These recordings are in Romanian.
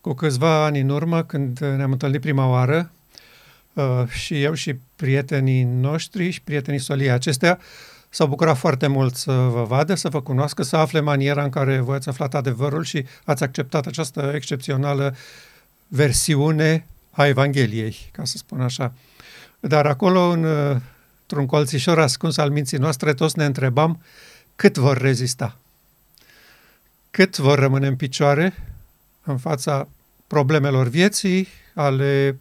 cu câțiva ani în urmă, când ne-am întâlnit prima oară, uh, și eu și prietenii noștri și prietenii soliei acestea s-au bucurat foarte mult să vă vadă, să vă cunoască, să afle maniera în care voi ați aflat adevărul și ați acceptat această excepțională versiune a Evangheliei, ca să spun așa. Dar acolo, în, într-un colțișor ascuns al minții noastre, toți ne întrebam cât vor rezista, cât vor rămâne în picioare în fața problemelor vieții, ale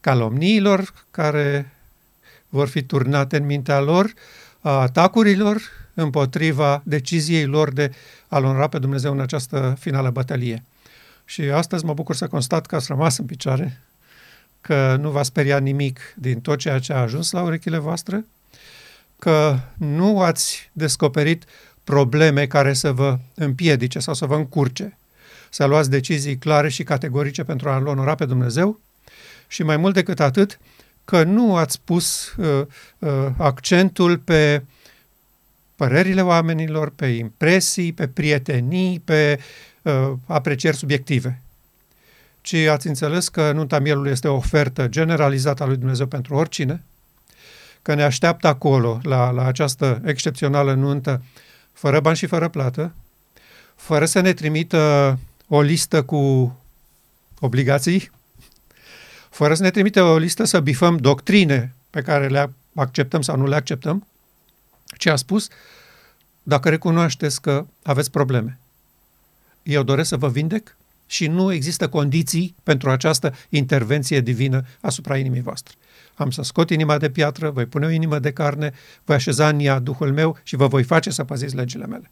calomniilor care vor fi turnate în mintea lor, a atacurilor împotriva deciziei lor de a-L onora pe Dumnezeu în această finală bătălie. Și astăzi mă bucur să constat că ați rămas în picioare, că nu v-a speriat nimic din tot ceea ce a ajuns la urechile voastre, că nu ați descoperit probleme care să vă împiedice sau să vă încurce, să luați decizii clare și categorice pentru a-L onora pe Dumnezeu? Și mai mult decât atât, că nu ați pus uh, uh, accentul pe părerile oamenilor, pe impresii, pe prietenii, pe uh, aprecieri subiective, ci ați înțeles că nunta mielului este o ofertă generalizată a lui Dumnezeu pentru oricine, că ne așteaptă acolo, la, la această excepțională nuntă, fără bani și fără plată, fără să ne trimită o listă cu obligații, fără să ne trimite o listă să bifăm doctrine pe care le acceptăm sau nu le acceptăm, ce a spus, dacă recunoașteți că aveți probleme, eu doresc să vă vindec și nu există condiții pentru această intervenție divină asupra inimii voastre. Am să scot inima de piatră, voi pune o inimă de carne, voi așeza în ea Duhul meu și vă voi face să păziți legile mele.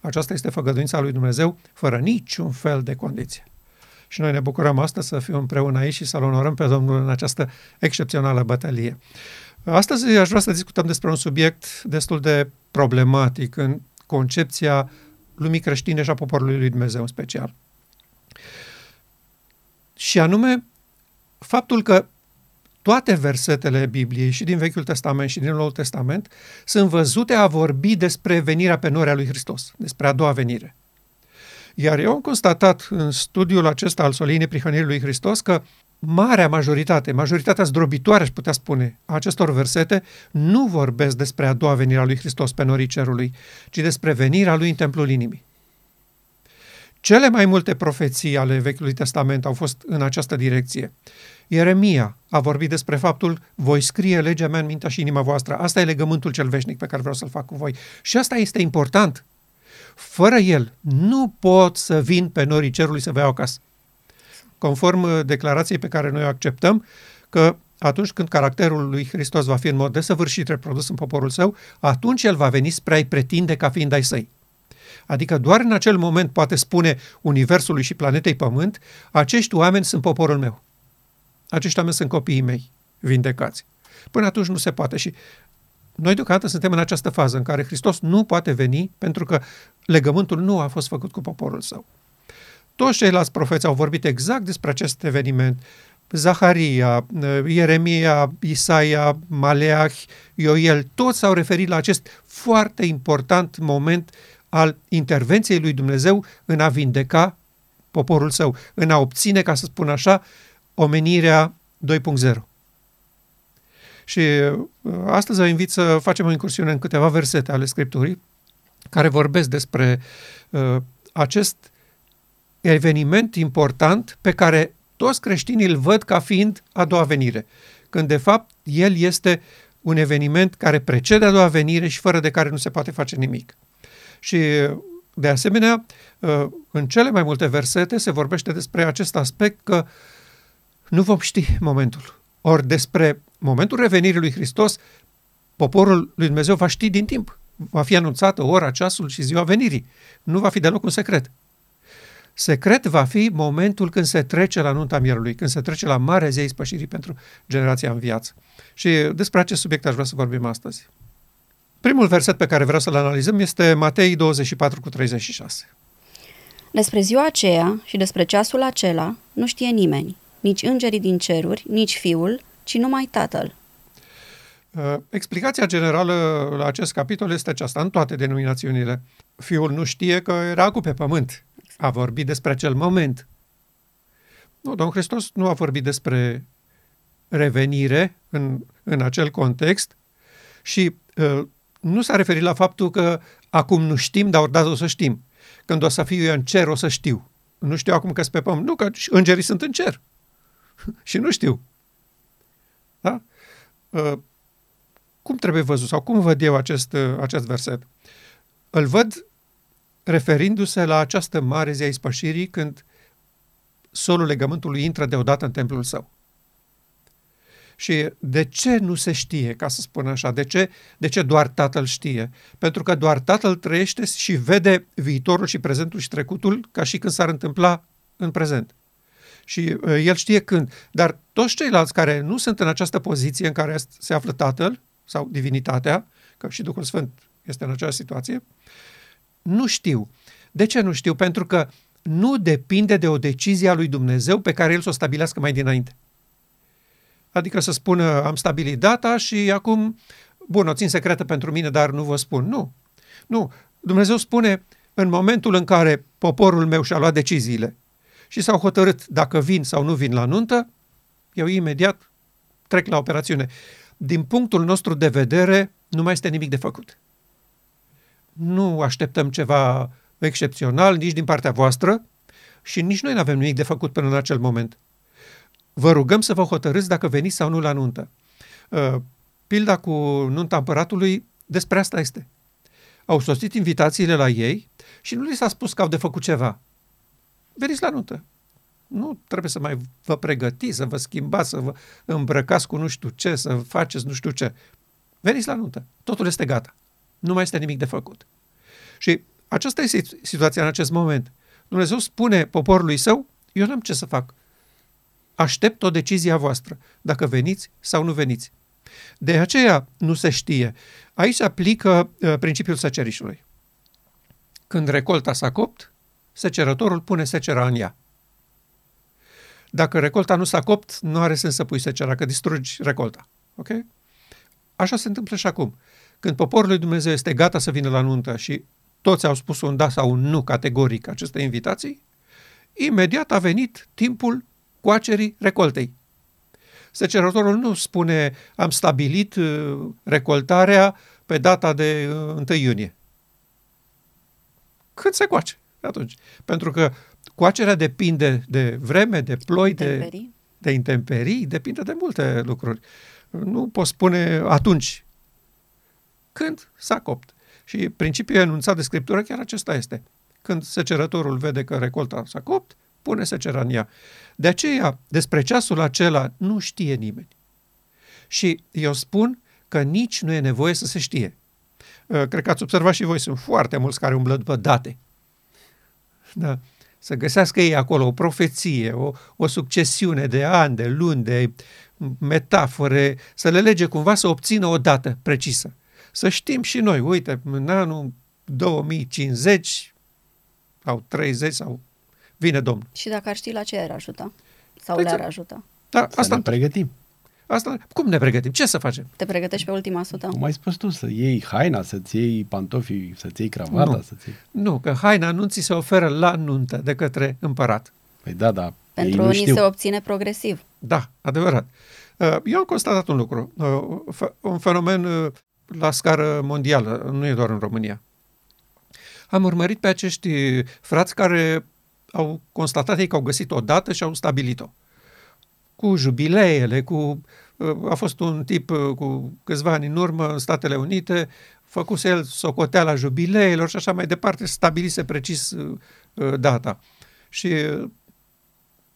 Aceasta este făgăduința lui Dumnezeu, fără niciun fel de condiție. Și noi ne bucurăm astăzi să fim împreună aici și să-L onorăm pe Domnul în această excepțională bătălie. Astăzi aș vrea să discutăm despre un subiect destul de problematic în concepția lumii creștine și a poporului lui Dumnezeu în special. Și anume, faptul că toate versetele Bibliei și din Vechiul Testament și din Noul Testament sunt văzute a vorbi despre venirea pe norea lui Hristos, despre a doua venire. Iar eu am constatat în studiul acesta al soliei neprihănirii lui Hristos că marea majoritate, majoritatea zdrobitoare, aș putea spune, a acestor versete nu vorbesc despre a doua venire a lui Hristos pe norii cerului, ci despre venirea lui în templul inimii. Cele mai multe profeții ale Vechiului Testament au fost în această direcție. Ieremia a vorbit despre faptul, voi scrie legea mea în mintea și inima voastră. Asta e legământul cel veșnic pe care vreau să-l fac cu voi. Și asta este important. Fără el, nu pot să vin pe norii cerului să vă iau acasă. Conform uh, declarației pe care noi o acceptăm, că atunci când caracterul lui Hristos va fi în mod desăvârșit reprodus în poporul său, atunci el va veni spre a-i pretinde ca fiind ai săi. Adică doar în acel moment poate spune Universului și planetei Pământ, acești oameni sunt poporul meu. Acești oameni sunt copiii mei, vindecați. Până atunci nu se poate și noi deocamdată suntem în această fază în care Hristos nu poate veni pentru că legământul nu a fost făcut cu poporul său. Toți ceilalți profeți au vorbit exact despre acest eveniment. Zaharia, Ieremia, Isaia, Maleah, Ioel, toți s-au referit la acest foarte important moment al intervenției lui Dumnezeu în a vindeca poporul său, în a obține, ca să spun așa, omenirea 2.0. Și uh, astăzi vă invit să facem o incursiune în câteva versete ale Scripturii care vorbesc despre uh, acest eveniment important pe care toți creștinii îl văd ca fiind a doua venire, când de fapt el este un eveniment care precede a doua venire și fără de care nu se poate face nimic. Și de asemenea, uh, în cele mai multe versete se vorbește despre acest aspect că nu vom ști momentul. Ori despre momentul revenirii lui Hristos, poporul lui Dumnezeu va ști din timp. Va fi anunțată ora, ceasul și ziua venirii. Nu va fi deloc un secret. Secret va fi momentul când se trece la nunta mierului, când se trece la mare zei spășirii pentru generația în viață. Și despre acest subiect aș vrea să vorbim astăzi. Primul verset pe care vreau să-l analizăm este Matei 24 cu 36. Despre ziua aceea și despre ceasul acela nu știe nimeni, nici îngerii din ceruri, nici fiul, ci numai tatăl. Uh, explicația generală la acest capitol este aceasta, în toate denominațiunile. Fiul nu știe că era cu pe pământ. A vorbit despre acel moment. Nu, Domnul Hristos nu a vorbit despre revenire în, în acel context și uh, nu s-a referit la faptul că acum nu știm, dar odată o să știm. Când o să fiu eu în cer, o să știu. Nu știu acum că sunt pe pământ. Nu, că îngerii sunt în cer. și nu știu. Da? Uh, cum trebuie văzut sau cum văd eu acest, uh, acest verset? Îl văd referindu-se la această mare zi a ispășirii când solul legământului intră deodată în templul său. Și de ce nu se știe, ca să spun așa? De ce, de ce doar Tatăl știe? Pentru că doar Tatăl trăiește și vede viitorul și prezentul și trecutul ca și când s-ar întâmpla în prezent. Și uh, El știe când. Dar toți ceilalți care nu sunt în această poziție în care se află Tatăl sau divinitatea, că și Duhul Sfânt este în această situație, nu știu. De ce nu știu? Pentru că nu depinde de o decizie a lui Dumnezeu pe care El să o stabilească mai dinainte. Adică să spună, am stabilit data și acum, bun, o țin secretă pentru mine, dar nu vă spun. Nu. Nu. Dumnezeu spune, în momentul în care poporul meu și-a luat deciziile și s-au hotărât dacă vin sau nu vin la nuntă, eu imediat trec la operațiune. Din punctul nostru de vedere, nu mai este nimic de făcut. Nu așteptăm ceva excepțional nici din partea voastră și nici noi nu avem nimic de făcut până în acel moment vă rugăm să vă hotărâți dacă veniți sau nu la nuntă. Uh, pilda cu nunta împăratului despre asta este. Au sosit invitațiile la ei și nu li s-a spus că au de făcut ceva. Veniți la nuntă. Nu trebuie să mai vă pregătiți, să vă schimbați, să vă îmbrăcați cu nu știu ce, să faceți nu știu ce. Veniți la nuntă. Totul este gata. Nu mai este nimic de făcut. Și aceasta este situația în acest moment. Dumnezeu spune poporului său, eu n-am ce să fac. Aștept o decizie a voastră, dacă veniți sau nu veniți. De aceea nu se știe. Aici se aplică uh, principiul secerișului. Când recolta s-a copt, secerătorul pune secera în ea. Dacă recolta nu s-a copt, nu are sens să pui secera, că distrugi recolta. Ok? Așa se întâmplă și acum. Când poporul lui Dumnezeu este gata să vină la nuntă și toți au spus un da sau un nu categoric aceste invitații, imediat a venit timpul coacerii recoltei. Secerătorul nu spune am stabilit uh, recoltarea pe data de 1 uh, iunie. Cât se coace atunci? Pentru că coacerea depinde de vreme, de ploi, intemperii. de, de intemperii, depinde de multe lucruri. Nu poți spune atunci. Când s-a copt. Și principiul enunțat de Scriptură chiar acesta este. Când secerătorul vede că recolta s-a copt, pune secera în ea. De aceea, despre ceasul acela nu știe nimeni. Și eu spun că nici nu e nevoie să se știe. Uh, cred că ați observat și voi, sunt foarte mulți care umblă după date. Da. Să găsească ei acolo o profeție, o, o succesiune de ani, de luni, de metafore, să le lege cumva să obțină o dată precisă. Să știm și noi, uite, în anul 2050 sau 30 sau vine Domnul. Și dacă ar ști la ce ar ajuta? Sau păi le-ar ajuta? Da, să asta ne pregătim. Asta, cum ne pregătim? Ce să facem? Te pregătești pe ultima sută? Cum ai spus tu, să iei haina, să-ți iei pantofii, să-ți iei cravata, nu. să-ți iei... Nu, că haina nu ți se oferă la nuntă de către împărat. Păi da, da. Pentru unii se obține progresiv. Da, adevărat. Uh, eu am constatat un lucru, uh, un fenomen uh, la scară mondială, nu e doar în România. Am urmărit pe acești frați care au constatat ei că au găsit o dată și au stabilit-o. Cu jubileele, cu... A fost un tip uh, cu câțiva ani în urmă în Statele Unite, făcuse el socoteala jubileelor și așa mai departe, stabilise precis uh, uh, data. Și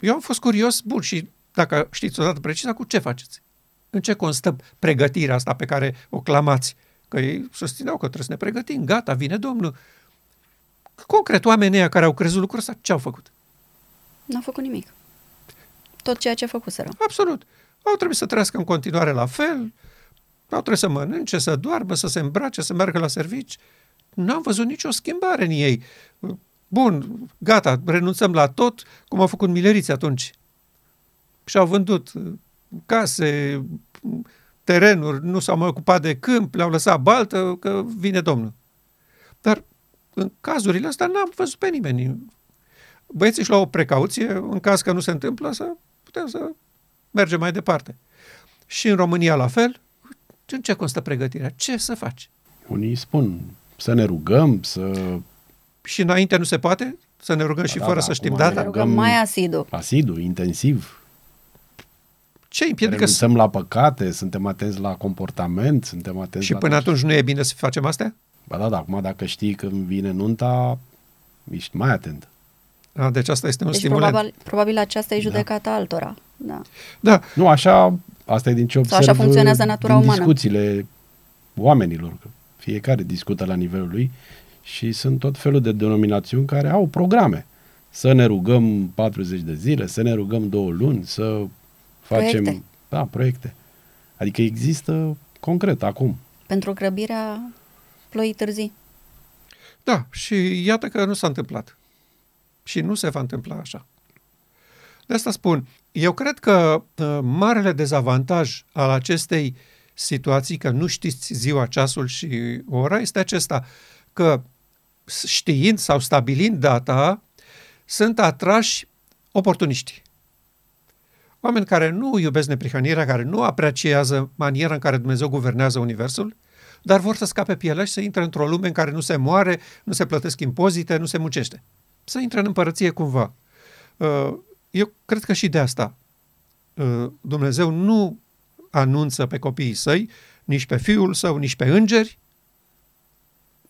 eu am fost curios, bun, și dacă știți o dată precisă, cu ce faceți? În ce constă pregătirea asta pe care o clamați? Că ei susțineau că trebuie să ne pregătim, gata, vine Domnul. Concret, oamenii care au crezut lucrul ăsta, ce au făcut? Nu au făcut nimic. Tot ceea ce făcuseră. Absolut. Au trebuit să trăiască în continuare la fel, au trebuit să mănânce, să doarmă, să se îmbrace, să meargă la servici. Nu am văzut nicio schimbare în ei. Bun, gata, renunțăm la tot, cum au făcut mileriți atunci. Și-au vândut case, terenuri, nu s-au mai ocupat de câmp, le-au lăsat baltă, că vine Domnul. Dar în cazurile astea n-am văzut pe nimeni. băieții își luau o precauție, în caz că nu se întâmplă, să putem să mergem mai departe. Și în România la fel. În ce constă pregătirea? Ce să faci? Unii spun să ne rugăm, să... Și înainte nu se poate? Să ne rugăm Da, și da, fără da, să știm acum data? ne Rugăm rugăm- mai asidu. Asidu, intensiv. Ce împiedică să... Renunțăm la păcate, suntem atenți la comportament, suntem atenți Și la... până atunci nu e bine să facem astea? Ba da, da, acum dacă știi când vine nunta, ești mai atent. A, deci asta este un Deci stimulant. probabil, probabil aceasta e judecata altora. Da. Da, Nu, așa, asta e din ce Sau observ așa funcționează natura din umană. discuțiile oamenilor. că Fiecare discută la nivelul lui și sunt tot felul de denominațiuni care au programe. Să ne rugăm 40 de zile, să ne rugăm două luni, să facem... Proiecte. Da, proiecte. Adică există concret acum. Pentru grăbirea ploii târzii. da. Și iată că nu s-a întâmplat. Și nu se va întâmpla așa. De asta spun, eu cred că uh, marele dezavantaj al acestei situații, că nu știți ziua, ceasul și ora, este acesta, că știind sau stabilind data, sunt atrași oportuniștii. Oameni care nu iubesc neprihănirea, care nu apreciază maniera în care Dumnezeu guvernează Universul, dar vor să scape pielea și să intre într-o lume în care nu se moare, nu se plătesc impozite, nu se muncește. Să intre în împărăție cumva. Uh, Eu cred că și de asta uh, Dumnezeu nu anunță pe copiii săi, nici pe fiul său, nici pe îngeri,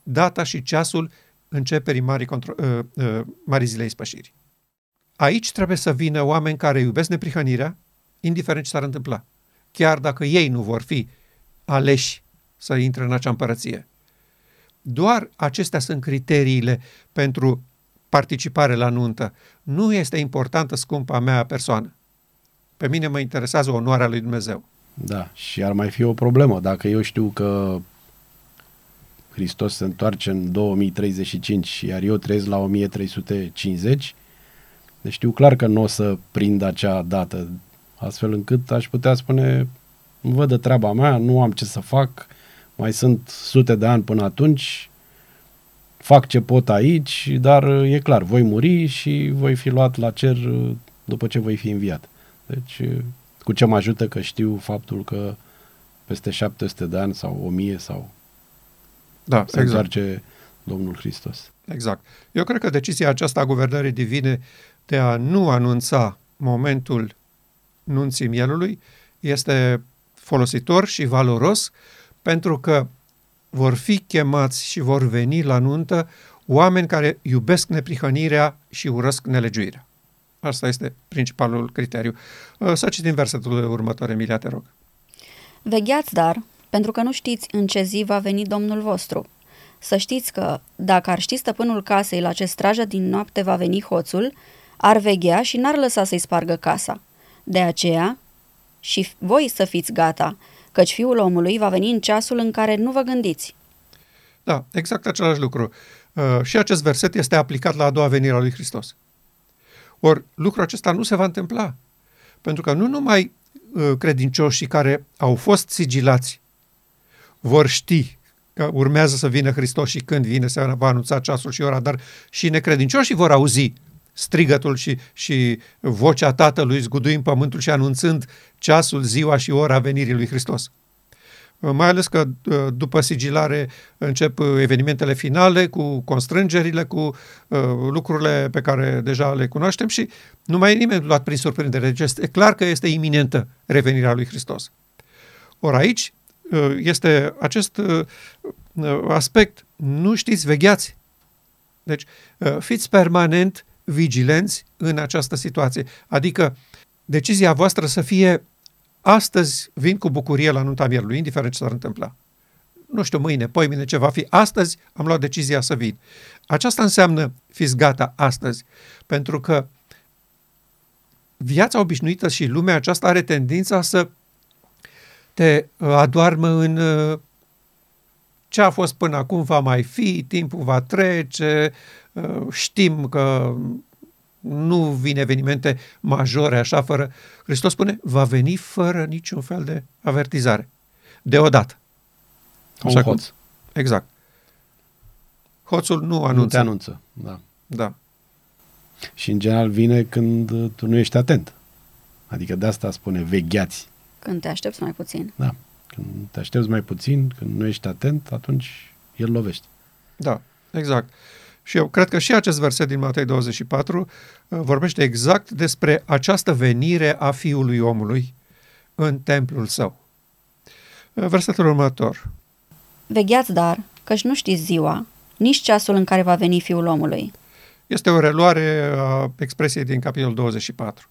data și ceasul începerii Marii, contro- uh, uh, Marii Zilei Spășirii. Aici trebuie să vină oameni care iubesc neprihănirea, indiferent ce s-ar întâmpla. Chiar dacă ei nu vor fi aleși să intre în acea împărăție. Doar acestea sunt criteriile pentru participare la nuntă. Nu este importantă scumpa mea persoană. Pe mine mă interesează onoarea lui Dumnezeu. Da, și ar mai fi o problemă. Dacă eu știu că Hristos se întoarce în 2035, iar eu trăiesc la 1350, deci știu clar că nu o să prind acea dată, astfel încât aș putea spune, îmi văd de treaba mea, nu am ce să fac, mai sunt sute de ani până atunci, fac ce pot aici, dar e clar, voi muri și voi fi luat la cer după ce voi fi înviat. Deci, cu ce mă ajută că știu faptul că peste 700 de ani sau 1000 sau Da, se exact. întoarce Domnul Hristos. Exact. Eu cred că decizia aceasta a guvernării divine de a nu anunța momentul nunții mielului este folositor și valoros pentru că vor fi chemați și vor veni la nuntă oameni care iubesc neprihănirea și urăsc nelegiuirea. Asta este principalul criteriu. Să citim versetul următor, Emilia, te rog. Vegheați, dar, pentru că nu știți în ce zi va veni Domnul vostru. Să știți că, dacă ar ști stăpânul casei la ce strajă din noapte va veni hoțul, ar veghea și n-ar lăsa să-i spargă casa. De aceea, și voi să fiți gata, căci fiul omului va veni în ceasul în care nu vă gândiți. Da, exact același lucru. Uh, și acest verset este aplicat la a doua venire a lui Hristos. Ori lucrul acesta nu se va întâmpla. Pentru că nu numai uh, credincioșii care au fost sigilați vor ști că urmează să vină Hristos și când vine se va anunța ceasul și ora, dar și necredincioșii vor auzi strigătul și, și vocea Tatălui zguduind pământul și anunțând ceasul, ziua și ora venirii lui Hristos. Mai ales că după sigilare încep evenimentele finale cu constrângerile, cu uh, lucrurile pe care deja le cunoaștem și nu mai e nimeni luat prin surprindere. Deci este clar că este iminentă revenirea lui Hristos. Ori aici uh, este acest uh, aspect. Nu știți, vegheați. Deci uh, fiți permanent vigilenți în această situație. Adică decizia voastră să fie astăzi vin cu bucurie la nunta mielului, indiferent ce s-ar întâmpla. Nu știu, mâine, poimine, ce va fi. Astăzi am luat decizia să vin. Aceasta înseamnă fiți gata astăzi, pentru că viața obișnuită și lumea aceasta are tendința să te adoarmă în ce a fost până acum va mai fi, timpul va trece, știm că nu vin evenimente majore așa fără... Hristos spune, va veni fără niciun fel de avertizare. Deodată. Ca un hoț. Exact. Hoțul nu anunță. Nu te anunță, da. Da. Și în general vine când uh, tu nu ești atent. Adică de asta spune vegheați. Când te aștepți mai puțin. Da. Când te aștepți mai puțin, când nu ești atent, atunci el lovește. Da, exact. Și eu cred că și acest verset din Matei 24 uh, vorbește exact despre această venire a Fiului omului în templul său. Uh, versetul următor. Vegheați dar, căci nu știți ziua, nici ceasul în care va veni Fiul omului. Este o reluare a expresiei din capitolul 24.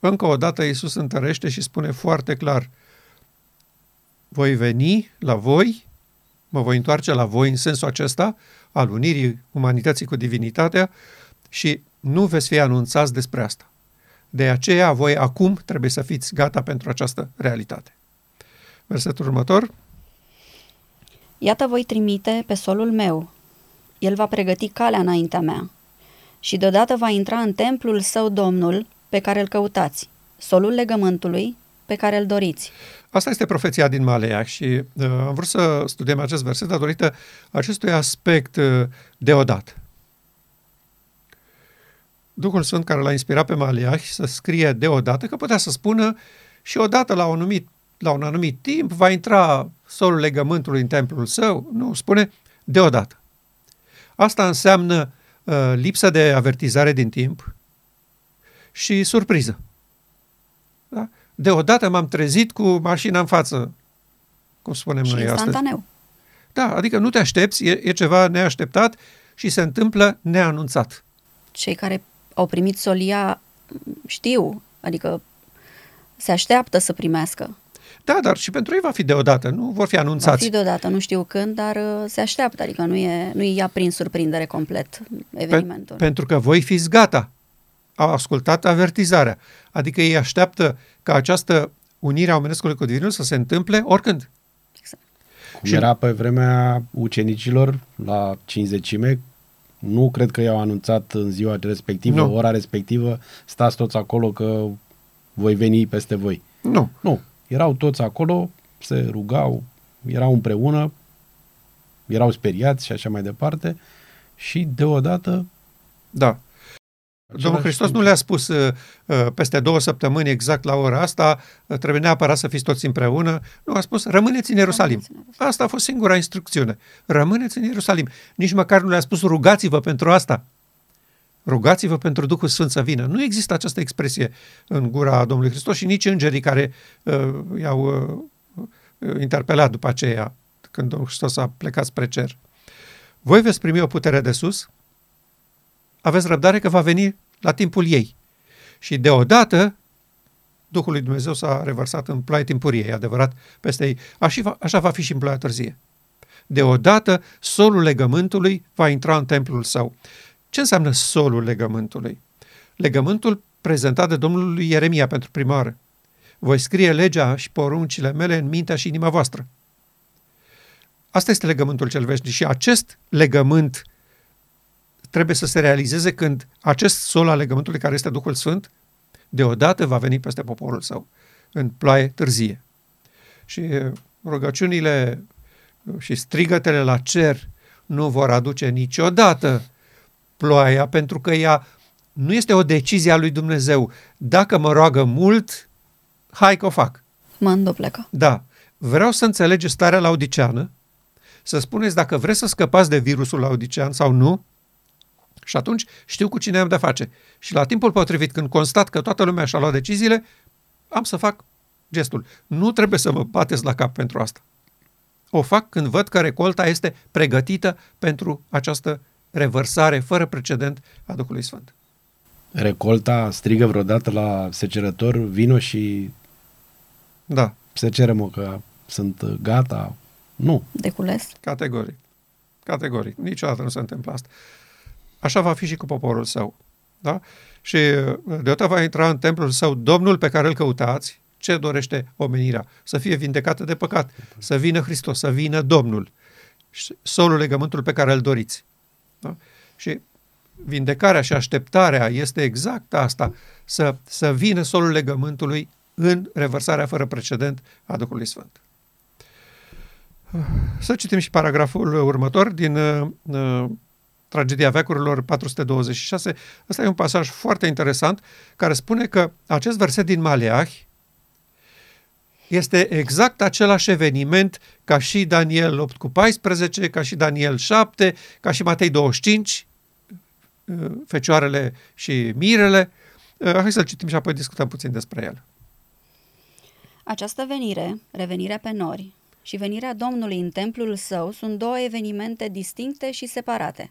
Încă o dată Iisus întărește și spune foarte clar, voi veni la voi, mă voi întoarce la voi în sensul acesta al unirii umanității cu divinitatea și nu veți fi anunțați despre asta. De aceea voi acum trebuie să fiți gata pentru această realitate. Versetul următor. Iată voi trimite pe solul meu. El va pregăti calea înaintea mea. Și deodată va intra în templul său Domnul, pe care îl căutați, solul legământului, pe care îl doriți. Asta este profeția din Malea și uh, am vrut să studiem acest verset datorită acestui aspect uh, deodată. Duhul Sfânt care l-a inspirat pe Maleah să scrie deodată, că putea să spună și odată la un anumit, la un anumit timp va intra solul legământului în templul său. Nu, spune deodată. Asta înseamnă uh, lipsă de avertizare din timp și surpriză. Da? Deodată m-am trezit cu mașina în față, cum spunem și noi astăzi. instantaneu. Da, adică nu te aștepți, e, e ceva neașteptat și se întâmplă neanunțat. Cei care au primit solia știu, adică se așteaptă să primească. Da, dar și pentru ei va fi deodată, nu vor fi Va anunțați. fi deodată, nu știu când, dar uh, se așteaptă, adică nu e, nu e ia prin surprindere complet evenimentul. pentru că voi fiți gata. Au ascultat avertizarea. Adică ei așteaptă ca această unire a omenescului cu divinul să se întâmple oricând. Exact. Cum Și- era pe vremea ucenicilor la cinzecime, nu cred că i-au anunțat în ziua respectivă, Nu. ora respectivă, stați toți acolo că voi veni peste voi. Nu. Nu, erau toți acolo, se rugau, erau împreună, erau speriați și așa mai departe și deodată Da. Domnul Hristos timp. nu le-a spus uh, uh, peste două săptămâni exact la ora asta, uh, trebuie neapărat să fiți toți împreună. Nu, a spus rămâneți în Ierusalim. Rămâneți în Ierusalim. Asta a fost singura instrucțiune. Rămâneți în Ierusalim. Nici măcar nu le-a spus rugați-vă pentru asta. Rugați-vă pentru Duhul Sfânt să vină. Nu există această expresie în gura Domnului Hristos și nici îngerii care uh, i-au uh, interpelat după aceea, când Domnul Hristos a plecat spre cer. Voi veți primi o putere de sus, aveți răbdare că va veni la timpul ei. Și deodată Duhul lui Dumnezeu s-a revărsat în ploaie timpurie, e adevărat, peste ei. Așa va, așa va fi și în ploaia târzie. Deodată, solul legământului va intra în templul său. Ce înseamnă solul legământului? Legământul prezentat de Domnul lui Ieremia pentru prima oară. Voi scrie legea și poruncile mele în mintea și inima voastră. Asta este legământul cel veșnic și acest legământ trebuie să se realizeze când acest sol al legământului care este Duhul Sfânt deodată va veni peste poporul său în ploaie târzie. Și uh, rugăciunile uh, și strigătele la cer nu vor aduce niciodată ploaia, pentru că ea nu este o decizie a lui Dumnezeu. Dacă mă roagă mult, hai că o fac. Mă înduplecă. Da, vreau să înțelegeți starea laudiceană, să spuneți dacă vreți să scăpați de virusul laudicean sau nu, și atunci știu cu cine am de-a face. Și la timpul potrivit, când constat că toată lumea și-a luat deciziile, am să fac gestul. Nu trebuie să mă bateți la cap pentru asta. O fac când văd că recolta este pregătită pentru această revărsare fără precedent a Duhului Sfânt. recolta strigă vreodată la secerător, vino și Da, se cere mă că sunt gata. Nu. De cules. Categoric. Categoric. Niciodată nu se întâmplă asta. Așa va fi și cu poporul său. Da? Și deodată va intra în templul său Domnul pe care îl căutați. Ce dorește omenirea? Să fie vindecată de păcat. Să vină Hristos, să vină Domnul. Și Solul legământul pe care îl doriți. Da? Și vindecarea și așteptarea este exact asta. Să, să vină solul legământului în revărsarea fără precedent a Duhului Sfânt. Să citim și paragraful următor din uh, uh, Tragedia veacurilor 426. Ăsta e un pasaj foarte interesant care spune că acest verset din Maleah este exact același eveniment ca și Daniel 8 cu 14, ca și Daniel 7, ca și Matei 25, fecioarele și mirele. Hai să-l citim și apoi discutăm puțin despre el. Această venire, revenirea pe nori, și venirea Domnului în templul său sunt două evenimente distincte și separate.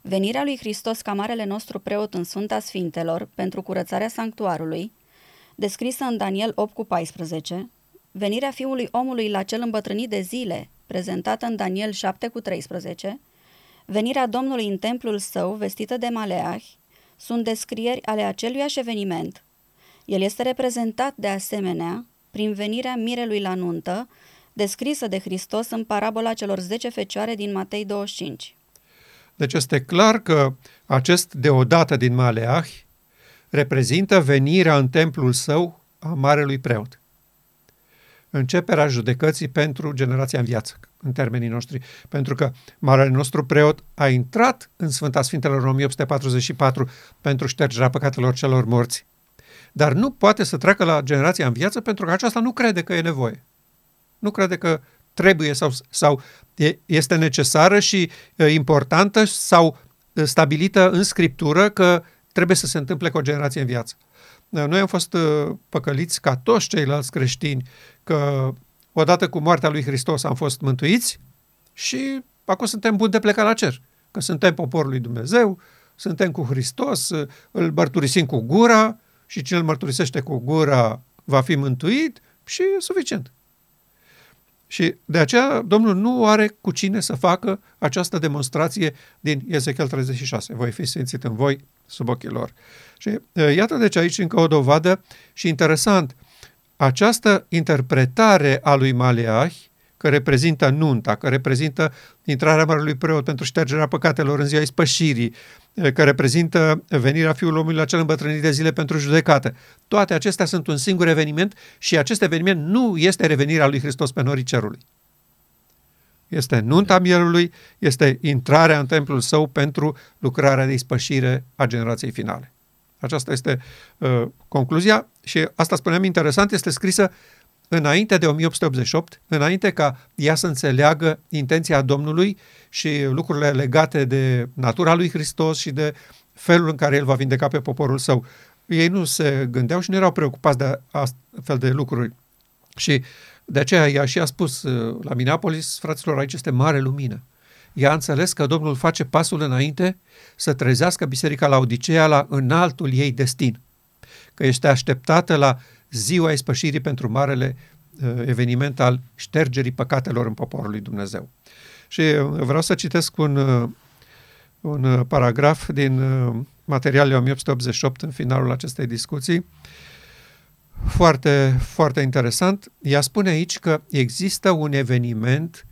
Venirea lui Hristos ca marele nostru preot în Sfânta Sfintelor pentru curățarea sanctuarului, descrisă în Daniel 8 cu 14, venirea fiului omului la cel îmbătrânit de zile, prezentată în Daniel 7 cu 13, venirea Domnului în templul său, vestită de Maleah, sunt descrieri ale aceluiași eveniment. El este reprezentat de asemenea prin venirea mirelui la nuntă, descrisă de Hristos în parabola celor 10 fecioare din Matei 25. Deci este clar că acest deodată din Maleah reprezintă venirea în templul său a Marelui Preot. Începerea judecății pentru generația în viață, în termenii noștri, pentru că Marele nostru preot a intrat în Sfânta Sfintelor în 1844 pentru ștergerea păcatelor celor morți, dar nu poate să treacă la generația în viață pentru că aceasta nu crede că e nevoie. Nu crede că trebuie sau, sau este necesară și importantă sau stabilită în scriptură că trebuie să se întâmple cu o generație în viață. Noi am fost păcăliți ca toți ceilalți creștini că odată cu moartea lui Hristos am fost mântuiți și acum suntem buni de plecat la cer. Că suntem poporul lui Dumnezeu, suntem cu Hristos, îl mărturisim cu gura și cine îl mărturisește cu gura va fi mântuit și e suficient. Și de aceea Domnul nu are cu cine să facă această demonstrație din Ezechiel 36. Voi fi sfințit în voi sub ochii lor. Și iată deci aici încă o dovadă și interesant. Această interpretare a lui Maleah, că reprezintă nunta, că reprezintă intrarea Marelui Preot pentru ștergerea păcatelor în ziua ispășirii, că reprezintă venirea Fiului Omului la cel îmbătrânit de zile pentru judecată. Toate acestea sunt un singur eveniment și acest eveniment nu este revenirea lui Hristos pe norii cerului. Este nunta mielului, este intrarea în templul său pentru lucrarea de ispășire a generației finale. Aceasta este uh, concluzia și asta spuneam interesant, este scrisă înainte de 1888, înainte ca ea să înțeleagă intenția Domnului și lucrurile legate de natura lui Hristos și de felul în care el va vindeca pe poporul său. Ei nu se gândeau și nu erau preocupați de astfel de lucruri. Și de aceea ea și a spus uh, la Minneapolis, fraților, aici este mare lumină. Ea a înțeles că Domnul face pasul înainte să trezească biserica la Odiceea la înaltul ei destin, că este așteptată la ziua ispășirii pentru marele uh, eveniment al ștergerii păcatelor în poporul lui Dumnezeu. Și uh, vreau să citesc un, uh, un paragraf din materialele 1888 în finalul acestei discuții. Foarte, foarte interesant. Ea spune aici că există un eveniment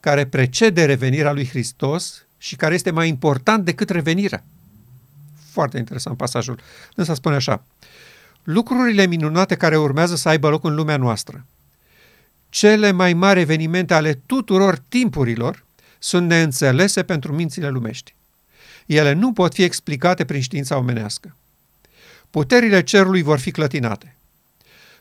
care precede revenirea lui Hristos și care este mai important decât revenirea. Foarte interesant pasajul. Însă spune așa, lucrurile minunate care urmează să aibă loc în lumea noastră, cele mai mari evenimente ale tuturor timpurilor, sunt neînțelese pentru mințile lumești. Ele nu pot fi explicate prin știința omenească. Puterile cerului vor fi clătinate.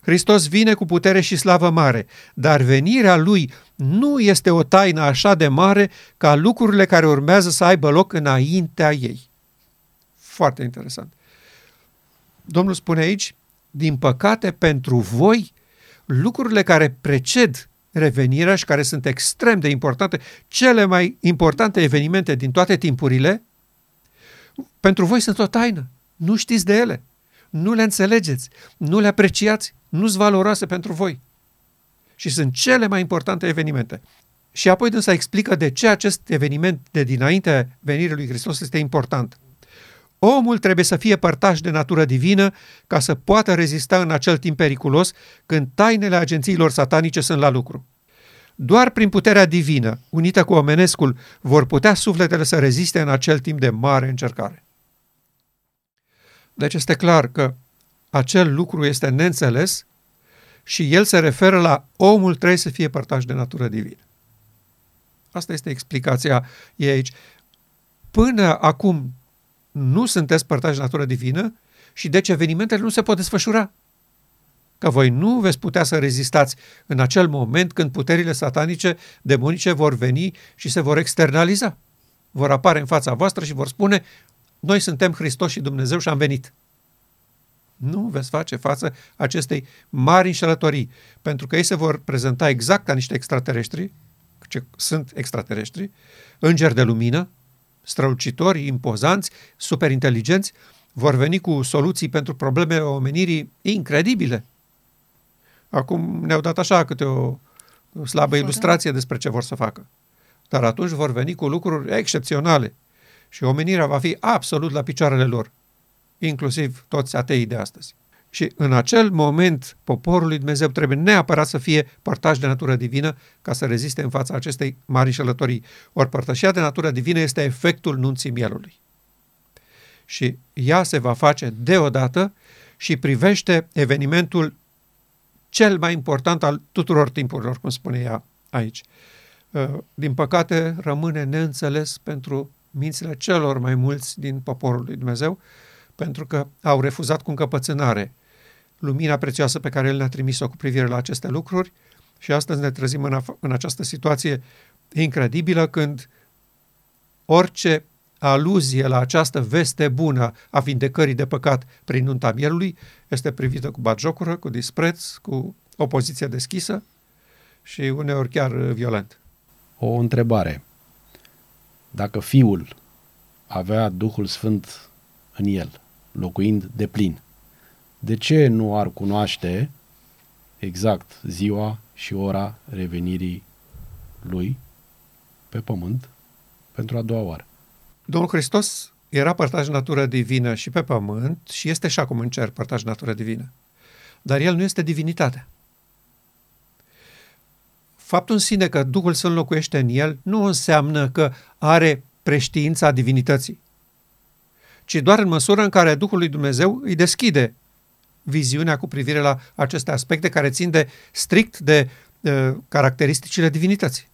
Hristos vine cu putere și slavă mare, dar venirea lui nu este o taină așa de mare ca lucrurile care urmează să aibă loc înaintea ei. Foarte interesant. Domnul spune aici, din păcate pentru voi, lucrurile care preced revenirea și care sunt extrem de importante, cele mai importante evenimente din toate timpurile, pentru voi sunt o taină. Nu știți de ele. Nu le înțelegeți. Nu le apreciați. Nu sunt valoroase pentru voi. Și sunt cele mai importante evenimente. Și apoi dânsa explică de ce acest eveniment de dinainte venirii lui Hristos este important. Omul trebuie să fie părtaș de natură divină ca să poată rezista în acel timp periculos când tainele agențiilor satanice sunt la lucru. Doar prin puterea divină, unită cu omenescul, vor putea sufletele să reziste în acel timp de mare încercare. Deci este clar că acel lucru este neînțeles și el se referă la omul trebuie să fie părtaș de natură divină. Asta este explicația ei aici. până acum nu sunteți părtași natură divină și deci evenimentele nu se pot desfășura. Că voi nu veți putea să rezistați în acel moment când puterile satanice, demonice vor veni și se vor externaliza. Vor apare în fața voastră și vor spune, noi suntem Hristos și Dumnezeu și am venit. Nu veți face față acestei mari înșelătorii, pentru că ei se vor prezenta exact ca niște extraterestri, ce sunt extraterestri, îngeri de lumină, strălucitori, impozanți, superinteligenți, vor veni cu soluții pentru problemele omenirii incredibile. Acum ne-au dat așa câte o slabă ilustrație despre ce vor să facă. Dar atunci vor veni cu lucruri excepționale și omenirea va fi absolut la picioarele lor, inclusiv toți ateii de astăzi. Și în acel moment, poporul lui Dumnezeu trebuie neapărat să fie părtaș de natură divină ca să reziste în fața acestei mari înșelătorii. Ori părtășia de natură divină este efectul nunții mielului. Și ea se va face deodată și privește evenimentul cel mai important al tuturor timpurilor, cum spune ea aici. Uh, din păcate, rămâne neînțeles pentru mințile celor mai mulți din poporul lui Dumnezeu, pentru că au refuzat cu încăpățânare lumina prețioasă pe care El ne-a trimis-o cu privire la aceste lucruri și astăzi ne trezim în, în această situație incredibilă când orice aluzie la această veste bună a vindecării de păcat prin nunta mielului este privită cu batjocură, cu dispreț, cu opoziție deschisă și uneori chiar violent. O întrebare. Dacă Fiul avea Duhul Sfânt în el, locuind de plin, de ce nu ar cunoaște exact ziua și ora revenirii lui pe pământ pentru a doua oară? Domnul Hristos era părtaș natură divină și pe pământ și este și acum în cer părtaș natură divină. Dar el nu este divinitatea. Faptul în sine că Duhul Sfânt locuiește în el nu înseamnă că are preștiința divinității, ci doar în măsură în care Duhul lui Dumnezeu îi deschide viziunea cu privire la aceste aspecte care țin de strict de uh, caracteristicile divinității.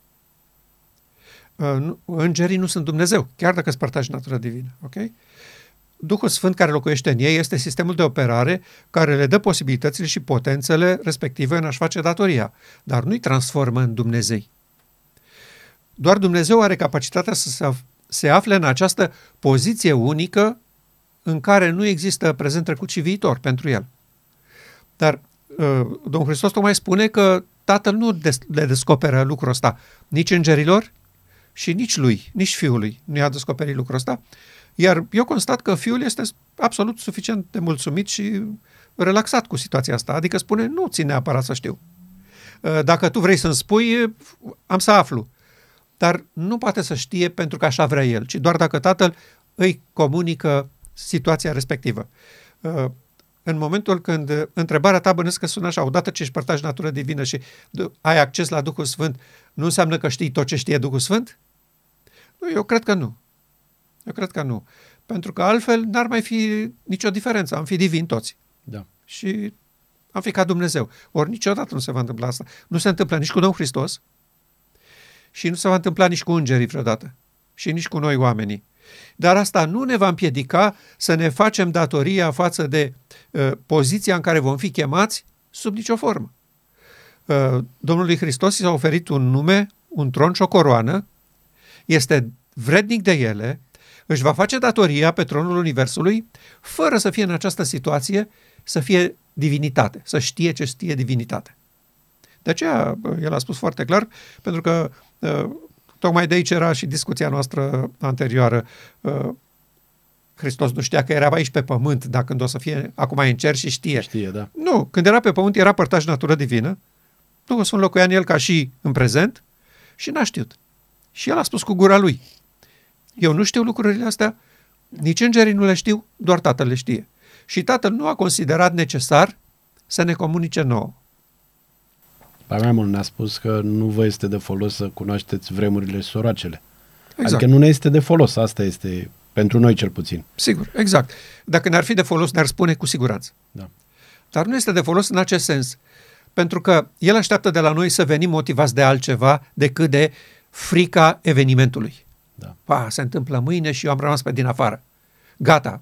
Uh, îngerii nu sunt Dumnezeu, chiar dacă spărtași natura divină. Okay? Duhul Sfânt care locuiește în ei este sistemul de operare care le dă posibilitățile și potențele respective în a-și face datoria, dar nu-i transformă în Dumnezei. Doar Dumnezeu are capacitatea să se, se afle în această poziție unică în care nu există prezent, trecut și viitor pentru el. Dar uh, Domnul Hristos tocmai spune că Tatăl nu le descoperă lucrul ăsta nici îngerilor și nici lui, nici fiului nu i-a descoperit lucrul ăsta. Iar eu constat că fiul este absolut suficient de mulțumit și relaxat cu situația asta. Adică spune, nu ține neapărat să știu. Uh, dacă tu vrei să-mi spui, am să aflu. Dar nu poate să știe pentru că așa vrea el, ci doar dacă tatăl îi comunică situația respectivă. Uh, în momentul când întrebarea ta bănesc că sună așa, odată ce își părtași natură divină și ai acces la Duhul Sfânt, nu înseamnă că știi tot ce știe Duhul Sfânt? Nu, eu cred că nu. Eu cred că nu. Pentru că altfel n-ar mai fi nicio diferență. Am fi divini toți. Da. Și am fi ca Dumnezeu. Ori niciodată nu se va întâmpla asta. Nu se întâmplă nici cu Domnul Hristos și nu se va întâmpla nici cu îngerii vreodată. Și nici cu noi oamenii. Dar asta nu ne va împiedica să ne facem datoria față de uh, poziția în care vom fi chemați sub nicio formă. Uh, Domnului Hristos i s-a oferit un nume, un tron și o coroană, este vrednic de ele, își va face datoria pe tronul Universului, fără să fie în această situație, să fie divinitate, să știe ce știe divinitate. De aceea, el a spus foarte clar, pentru că uh, Tocmai de aici era și discuția noastră anterioară. Uh, Hristos nu știa că era aici pe pământ, dar când o să fie acum în cer și știe. Știe, da. Nu, când era pe pământ era părtaș natură divină, Duhul Sfânt locuia în el ca și în prezent și n-a știut. Și el a spus cu gura lui, eu nu știu lucrurile astea, nici îngerii nu le știu, doar Tatăl le știe. Și Tatăl nu a considerat necesar să ne comunice nouă. Ba mai mult ne-a spus că nu vă este de folos să cunoașteți vremurile soroacele. Exact. Adică nu ne este de folos, asta este pentru noi cel puțin. Sigur, exact. Dacă ne-ar fi de folos, ne-ar spune cu siguranță. Da. Dar nu este de folos în acest sens. Pentru că el așteaptă de la noi să venim motivați de altceva decât de frica evenimentului. Da. Pa, se întâmplă mâine și eu am rămas pe din afară. Gata,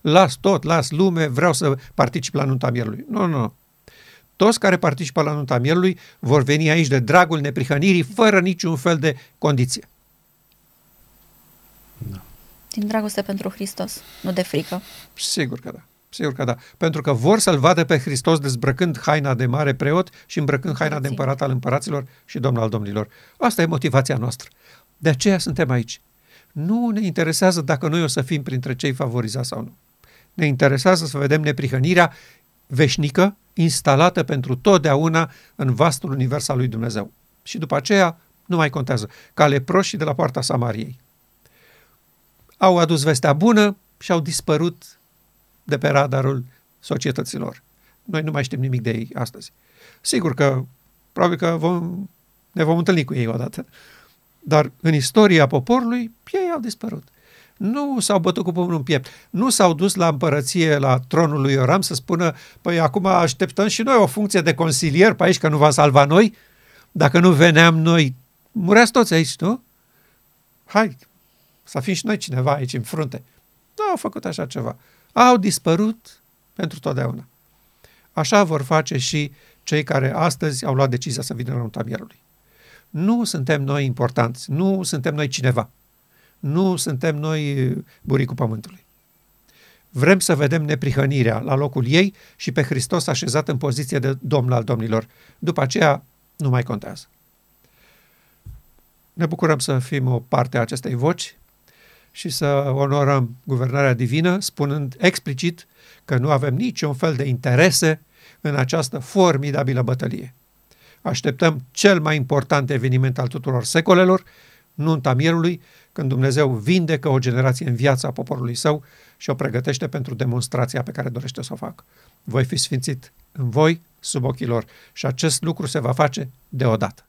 las tot, las lume, vreau să particip la nunta mielului. Nu, nu, nu. Toți care participă la nunta mielului vor veni aici de dragul neprihănirii, fără niciun fel de condiție. Da. Din dragoste pentru Hristos, nu de frică. Sigur că da. Sigur că da. Pentru că vor să-L vadă pe Hristos dezbrăcând haina de mare preot și îmbrăcând haina de împărat al împăraților și domn al domnilor. Asta e motivația noastră. De aceea suntem aici. Nu ne interesează dacă noi o să fim printre cei favorizați sau nu. Ne interesează să vedem neprihănirea veșnică, instalată pentru totdeauna în vastul univers al lui Dumnezeu. Și după aceea nu mai contează. Ca leproșii de la poarta Samariei. Au adus vestea bună și au dispărut de pe radarul societăților. Noi nu mai știm nimic de ei astăzi. Sigur că probabil că vom, ne vom întâlni cu ei odată. Dar în istoria poporului, ei au dispărut. Nu s-au bătut cu pumnul în piept. Nu s-au dus la împărăție, la tronul lui Ioram să spună, păi acum așteptăm și noi o funcție de consilier pe aici, că nu va salva noi. Dacă nu veneam noi, mureați toți aici, nu? Hai, să fim și noi cineva aici în frunte. Nu au făcut așa ceva au dispărut pentru totdeauna. Așa vor face și cei care astăzi au luat decizia să vină în tabierului. Nu suntem noi importanți, nu suntem noi cineva, nu suntem noi buricul pământului. Vrem să vedem neprihănirea la locul ei și pe Hristos așezat în poziție de domn al domnilor. După aceea nu mai contează. Ne bucurăm să fim o parte a acestei voci și să onorăm guvernarea divină, spunând explicit că nu avem niciun fel de interese în această formidabilă bătălie. Așteptăm cel mai important eveniment al tuturor secolelor, nunta mierului, când Dumnezeu vindecă o generație în viața poporului său și o pregătește pentru demonstrația pe care dorește să o facă. Voi fi sfințit în voi, sub ochii lor, și acest lucru se va face deodată.